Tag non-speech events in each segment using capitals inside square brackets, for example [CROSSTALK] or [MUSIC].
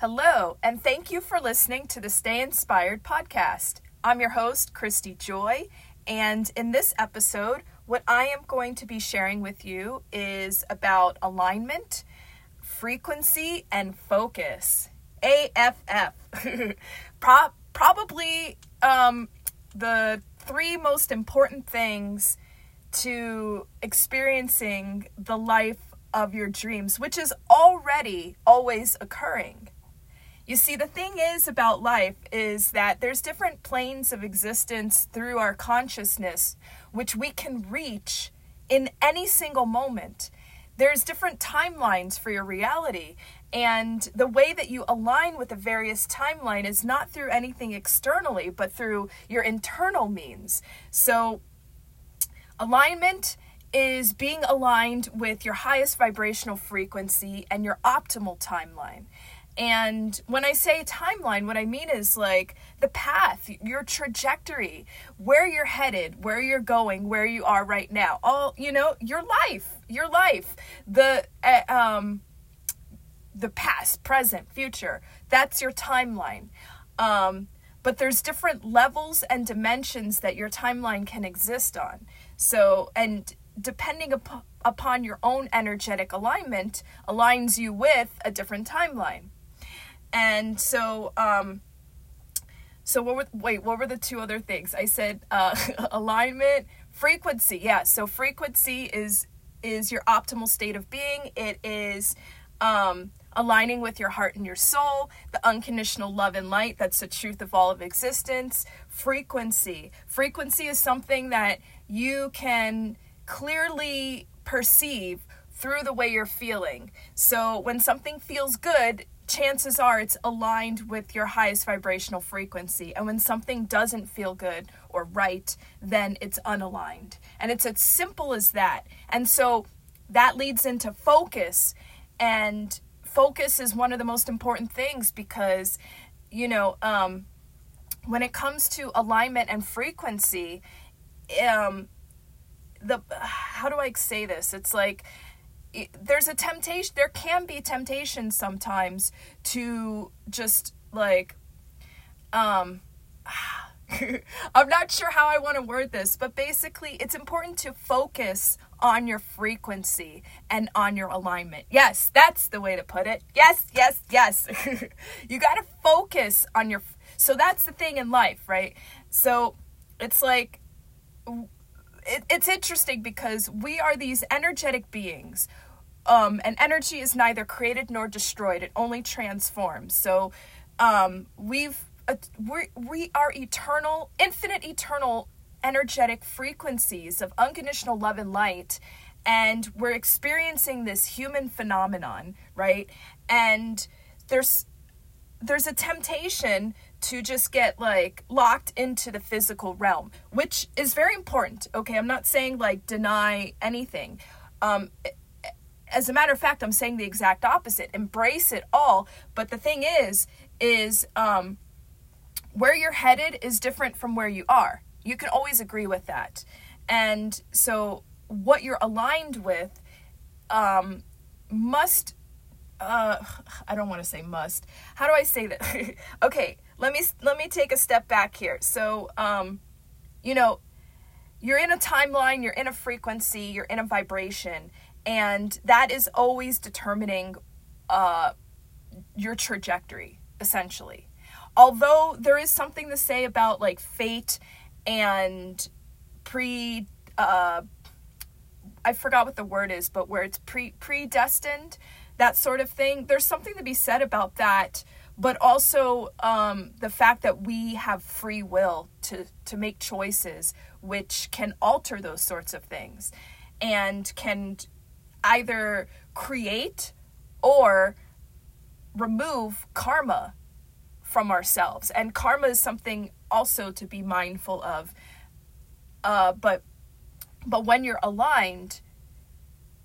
Hello, and thank you for listening to the Stay Inspired podcast. I'm your host, Christy Joy, and in this episode, what I am going to be sharing with you is about alignment, frequency, and focus. AFF. [LAUGHS] Pro- probably um, the three most important things to experiencing the life of your dreams, which is already always occurring. You see, the thing is about life is that there's different planes of existence through our consciousness, which we can reach in any single moment. There's different timelines for your reality, and the way that you align with the various timeline is not through anything externally, but through your internal means. So, alignment is being aligned with your highest vibrational frequency and your optimal timeline. And when I say timeline, what I mean is like the path, your trajectory, where you're headed, where you're going, where you are right now. All, you know, your life, your life. The uh, um the past, present, future. That's your timeline. Um but there's different levels and dimensions that your timeline can exist on. So, and depending upon, upon your own energetic alignment, aligns you with a different timeline. And so, um, so what were wait? What were the two other things? I said uh, [LAUGHS] alignment, frequency. Yeah. So frequency is is your optimal state of being. It is um, aligning with your heart and your soul, the unconditional love and light. That's the truth of all of existence. Frequency. Frequency is something that you can clearly perceive through the way you're feeling. So when something feels good, chances are it's aligned with your highest vibrational frequency. And when something doesn't feel good or right, then it's unaligned. And it's as simple as that. And so that leads into focus. And focus is one of the most important things because, you know, um, when it comes to alignment and frequency, um, the how do I say this? It's like there's a temptation there can be temptation sometimes to just like um [SIGHS] I'm not sure how I want to word this, but basically it's important to focus on your frequency and on your alignment. Yes, that's the way to put it. Yes, yes, yes. [LAUGHS] you got to focus on your so that's the thing in life, right? So it's like it, it's interesting because we are these energetic beings. Um, and energy is neither created nor destroyed; it only transforms. So, um, we've uh, we we are eternal, infinite, eternal, energetic frequencies of unconditional love and light, and we're experiencing this human phenomenon, right? And there's there's a temptation to just get like locked into the physical realm, which is very important. Okay, I'm not saying like deny anything. Um, as a matter of fact, I'm saying the exact opposite. Embrace it all. But the thing is, is um, where you're headed is different from where you are. You can always agree with that. And so, what you're aligned with um, must. Uh, [SIGHS] I don't want to say must. How do I say that? [LAUGHS] okay, let me let me take a step back here. So, um, you know, you're in a timeline, you're in a frequency, you're in a vibration, and that is always determining uh, your trajectory, essentially. Although there is something to say about like fate and pre. Uh, I forgot what the word is, but where it's pre predestined, that sort of thing. There's something to be said about that but also um, the fact that we have free will to to make choices which can alter those sorts of things and can either create or remove karma from ourselves. And karma is something also to be mindful of. Uh, but but when you're aligned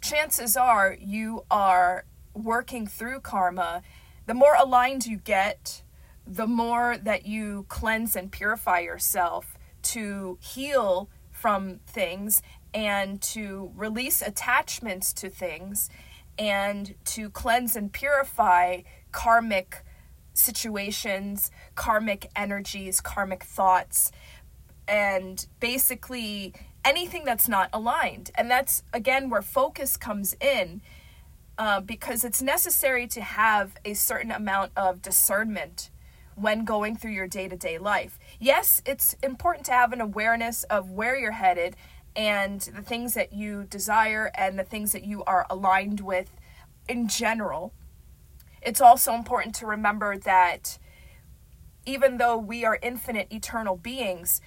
chances are you are working through karma the more aligned you get, the more that you cleanse and purify yourself to heal from things and to release attachments to things and to cleanse and purify karmic situations, karmic energies, karmic thoughts, and basically anything that's not aligned. And that's, again, where focus comes in. Uh, because it's necessary to have a certain amount of discernment when going through your day to day life. Yes, it's important to have an awareness of where you're headed and the things that you desire and the things that you are aligned with in general. It's also important to remember that even though we are infinite eternal beings,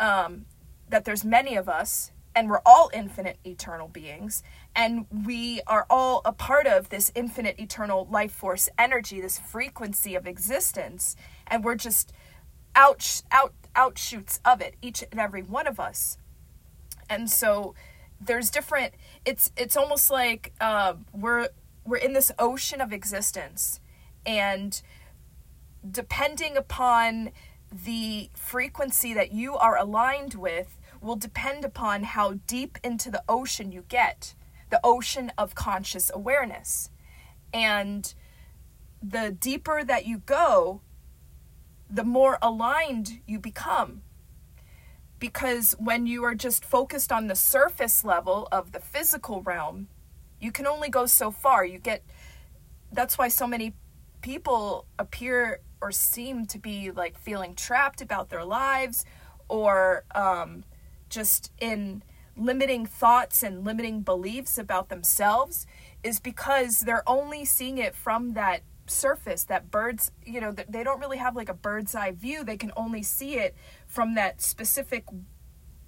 um, that there's many of us and we're all infinite eternal beings and we are all a part of this infinite eternal life force energy this frequency of existence and we're just out out outshoots of it each and every one of us. And so there's different it's it's almost like uh, we're we're in this ocean of existence and depending upon the frequency that you are aligned with will depend upon how deep into the ocean you get the ocean of conscious awareness. And the deeper that you go the more aligned you become. Because when you are just focused on the surface level of the physical realm you can only go so far. You get that's why so many people appear or seem to be like feeling trapped about their lives or um, just in limiting thoughts and limiting beliefs about themselves is because they're only seeing it from that surface that birds you know they don't really have like a bird's eye view. They can only see it from that specific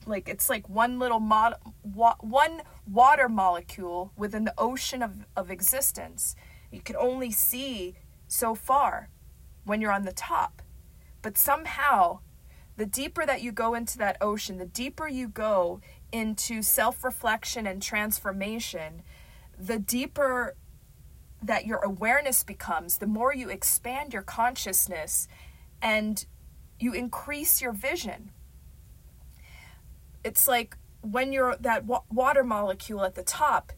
like it's like one little mod, wa- one water molecule within the ocean of, of existence. You can only see so far when you're on the top. But somehow the deeper that you go into that ocean the deeper you go into self-reflection and transformation the deeper that your awareness becomes the more you expand your consciousness and you increase your vision. It's like when you're that wa- water molecule at the top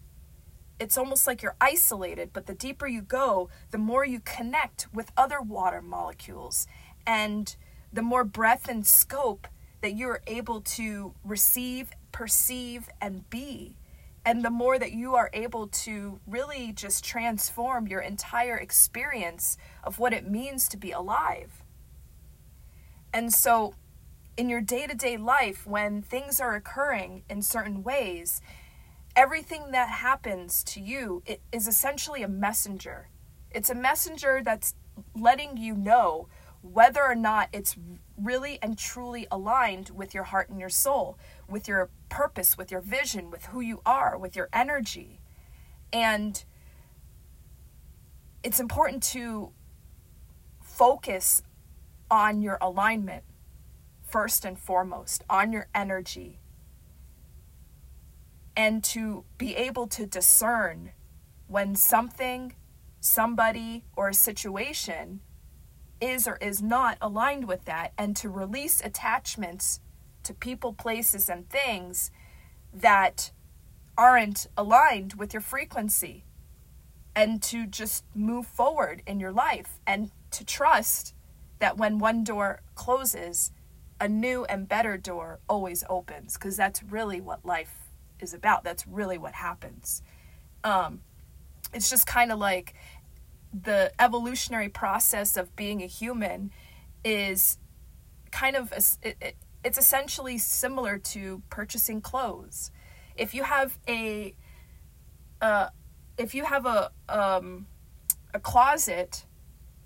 it's almost like you're isolated but the deeper you go the more you connect with other water molecules. And the more breadth and scope that you're able to receive perceive and be and the more that you are able to really just transform your entire experience of what it means to be alive. And so, in your day to day life, when things are occurring in certain ways, everything that happens to you is essentially a messenger. It's a messenger that's letting you know whether or not it's really and truly aligned with your heart and your soul, with your purpose, with your vision, with who you are, with your energy. And it's important to focus on your alignment first and foremost, on your energy, and to be able to discern when something, somebody, or a situation is or is not aligned with that, and to release attachments to people, places, and things that aren't aligned with your frequency, and to just move forward in your life and to trust that when one door closes, a new and better door always opens because that's really what life is about. That's really what happens. Um, it's just kind of like the evolutionary process of being a human is kind of a, it, it, it's essentially similar to purchasing clothes. If you have a uh, if you have a um, a closet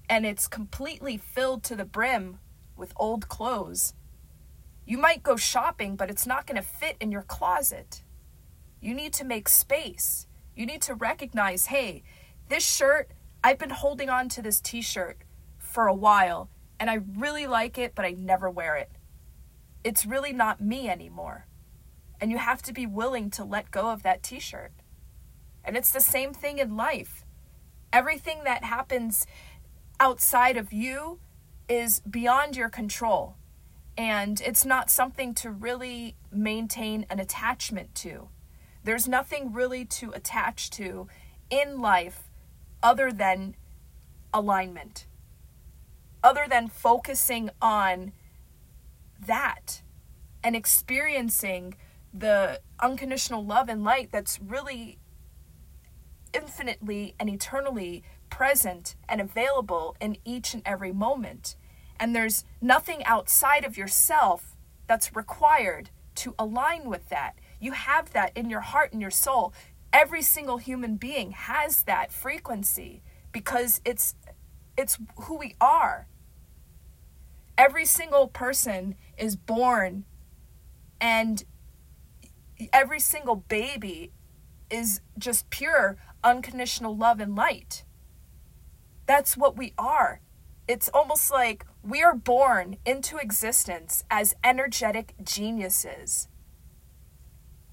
and it's completely filled to the brim with old clothes, you might go shopping, but it's not going to fit in your closet. You need to make space. You need to recognize, hey, this shirt I've been holding on to this t shirt for a while and I really like it, but I never wear it. It's really not me anymore. And you have to be willing to let go of that t shirt. And it's the same thing in life. Everything that happens outside of you is beyond your control. And it's not something to really maintain an attachment to. There's nothing really to attach to in life other than alignment. other than focusing on that and experiencing the unconditional love and light that's really infinitely and eternally present and available in each and every moment. And there's nothing outside of yourself that's required to align with that. You have that in your heart and your soul. Every single human being has that frequency because it's it's who we are. Every single person is born and every single baby is just pure unconditional love and light. That's what we are. It's almost like we are born into existence as energetic geniuses.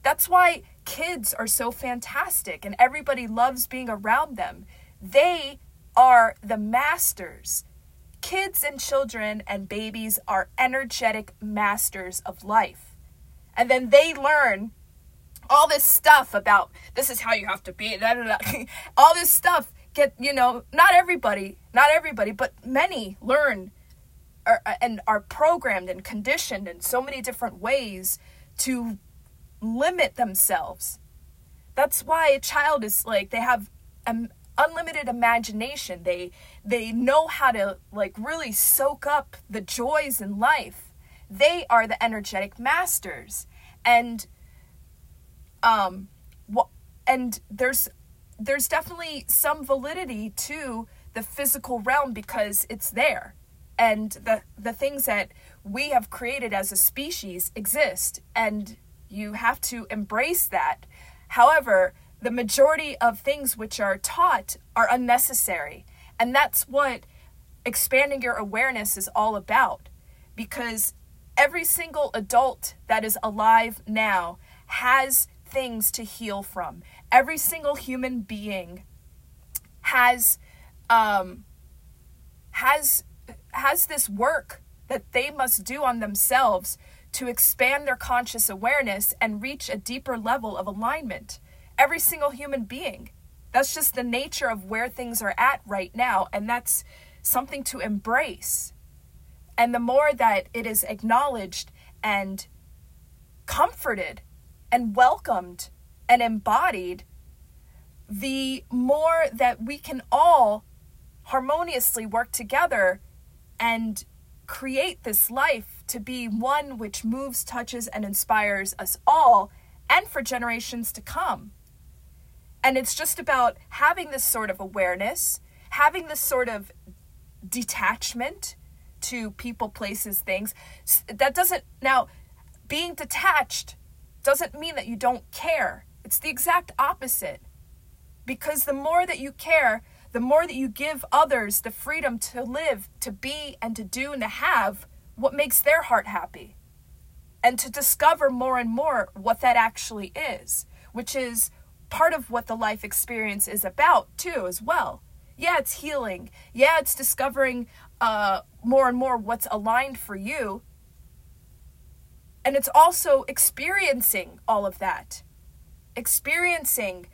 That's why kids are so fantastic and everybody loves being around them. They are the masters. Kids and children and babies are energetic masters of life. And then they learn all this stuff about this is how you have to be, [LAUGHS] all this stuff get you know not everybody not everybody but many learn or, and are programmed and conditioned in so many different ways to limit themselves. That's why a child is like they have um, unlimited imagination. They they know how to like really soak up the joys in life. They are the energetic masters. And um what and there's there's definitely some validity to the physical realm because it's there. And the the things that we have created as a species exist. And you have to embrace that. However the majority of things which are taught are unnecessary. And that's what expanding your awareness is all about. Because every single adult that is alive now has things to heal from. Every single human being has um, has has this work that they must do on themselves to expand their conscious awareness and reach a deeper level of alignment. Every single human being. That's just the nature of where things are at right now, and that's something to embrace. And the more that it is acknowledged and comforted and welcomed and embodied, the more that we can all harmoniously work together and create this life to be one which moves, touches, and inspires us all and for generations to come. And it's just about having this sort of awareness, having this sort of detachment to people, places, things. That doesn't, now, being detached doesn't mean that you don't care. It's the exact opposite. Because the more that you care, the more that you give others the freedom to live, to be, and to do, and to have what makes their heart happy. And to discover more and more what that actually is, which is part of what the life experience is about, too, as well. Yeah, it's healing. Yeah, it's discovering uh, more and more what's aligned for you and it's also experiencing all of that, experiencing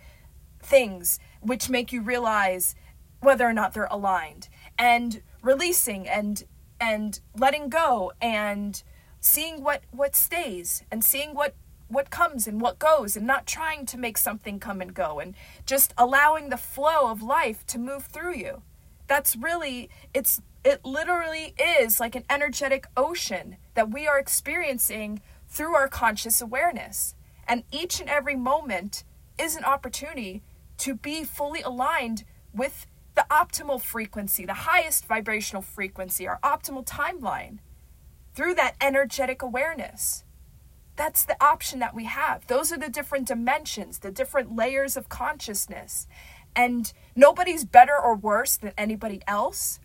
things which make you realize whether or not they're aligned, and releasing and and letting go and seeing what what stays and seeing what what comes and what goes and not trying to make something come and go and just allowing the flow of life to move through you that's really it's it literally is like an energetic ocean that we are experiencing through our conscious awareness. And each and every moment is an opportunity to be fully aligned with the optimal frequency, the highest vibrational frequency, our optimal timeline through that energetic awareness. That's the option that we have. Those are the different dimensions, the different layers of consciousness. And nobody's better or worse than anybody else.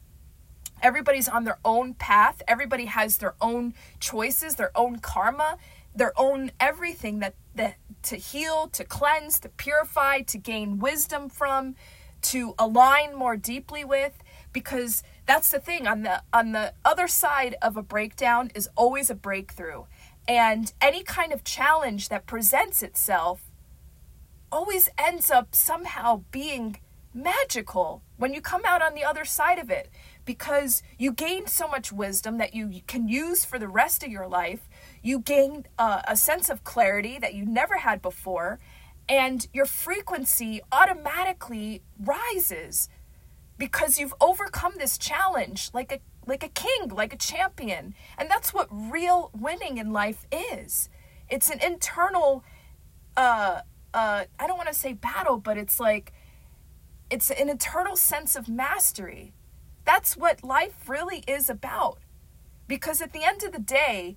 Everybody's on their own path. Everybody has their own choices, their own karma, their own everything that, that to heal, to cleanse, to purify, to gain wisdom from, to align more deeply with because that's the thing on the on the other side of a breakdown is always a breakthrough. And any kind of challenge that presents itself always ends up somehow being magical when you come out on the other side of it because you gain so much wisdom that you can use for the rest of your life. You gain uh, a sense of clarity that you never had before, and your frequency automatically rises because you've overcome this challenge like a like a king, like a champion. And that's what real winning in life is. It's an internal uh uh I don't want to say battle, but it's like it's an internal sense of mastery. That's what life really is about. Because at the end of the day,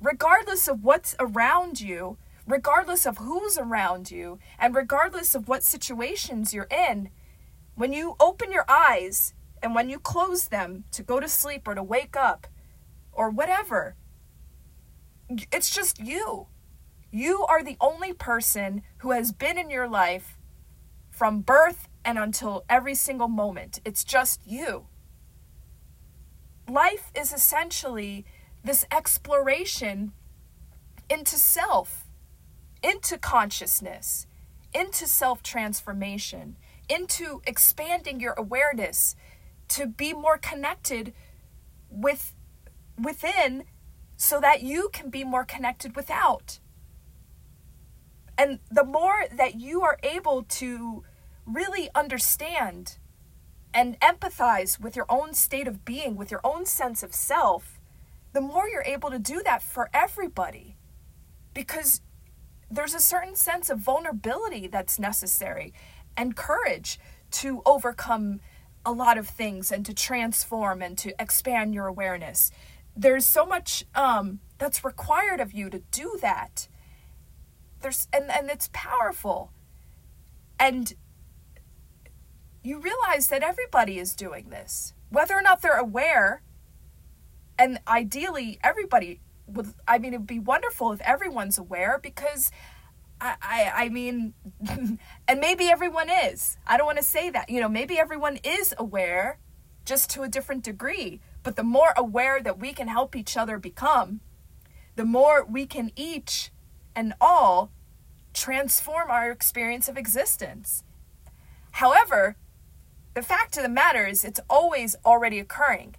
regardless of what's around you, regardless of who's around you, and regardless of what situations you're in, when you open your eyes and when you close them to go to sleep or to wake up or whatever, it's just you. You are the only person who has been in your life from birth and until every single moment. It's just you. Life is essentially this exploration into self into consciousness, into self transformation, into expanding your awareness to be more connected with within so that you can be more connected without. And the more that you are able to really understand and empathize with your own state of being, with your own sense of self, the more you're able to do that for everybody. Because there's a certain sense of vulnerability that's necessary and courage to overcome a lot of things and to transform and to expand your awareness. There's so much um, that's required of you to do that. There's and, and it's powerful. And you realize that everybody is doing this. Whether or not they're aware, and ideally everybody would I mean it'd be wonderful if everyone's aware because I, I, I mean, [LAUGHS] and maybe everyone is. I don't want to say that. You know, maybe everyone is aware just to a different degree. But the more aware that we can help each other become, the more we can each and all transform our experience of existence. However, the fact of the matter is, it's always already occurring.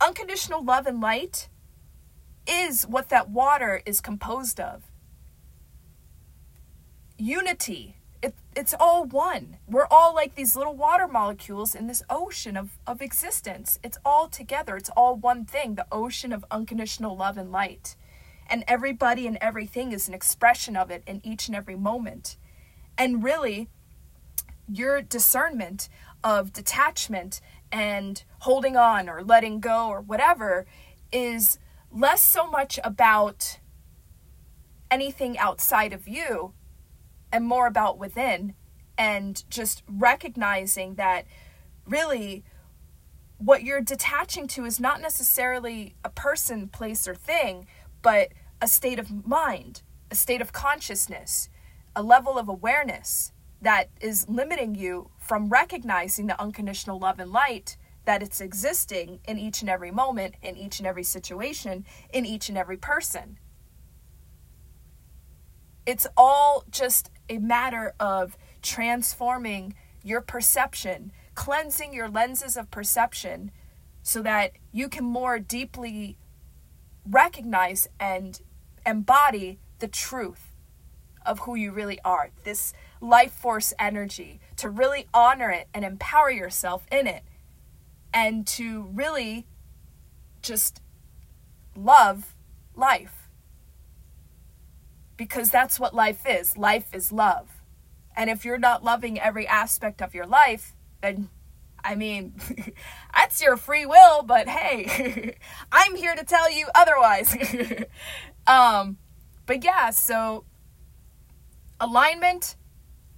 Unconditional love and light is what that water is composed of. Unity. It, it's all one. We're all like these little water molecules in this ocean of, of existence. It's all together. It's all one thing the ocean of unconditional love and light. And everybody and everything is an expression of it in each and every moment. And really, your discernment of detachment and holding on or letting go or whatever is less so much about anything outside of you and more about within and just recognizing that really what you're detaching to is not necessarily a person, place, or thing, but a state of mind, a state of consciousness, a level of awareness that is limiting you from recognizing the unconditional love and light that it's existing in each and every moment, in each and every situation, in each and every person. It's all just a matter of transforming your perception, cleansing your lenses of perception so that you can more deeply recognize and embody the truth of who you really are. This life force energy, to really honor it and empower yourself in it and to really just love life. Because that's what life is. Life is love. And if you're not loving every aspect of your life, then I mean, [LAUGHS] that's your free will, but hey, [LAUGHS] I'm here to tell you otherwise. [LAUGHS] um, but yeah, so alignment,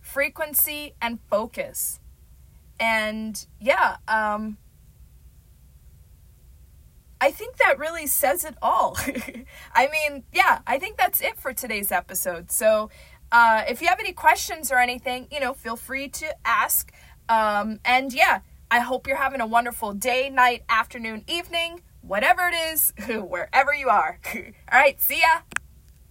frequency, and focus. And yeah, um, I think that really says it all. [LAUGHS] I mean, yeah, I think that's it for today's episode. So, uh, if you have any questions or anything, you know, feel free to ask. Um, and yeah, I hope you're having a wonderful day, night, afternoon, evening, whatever it is, [LAUGHS] wherever you are. [LAUGHS] All right, see ya.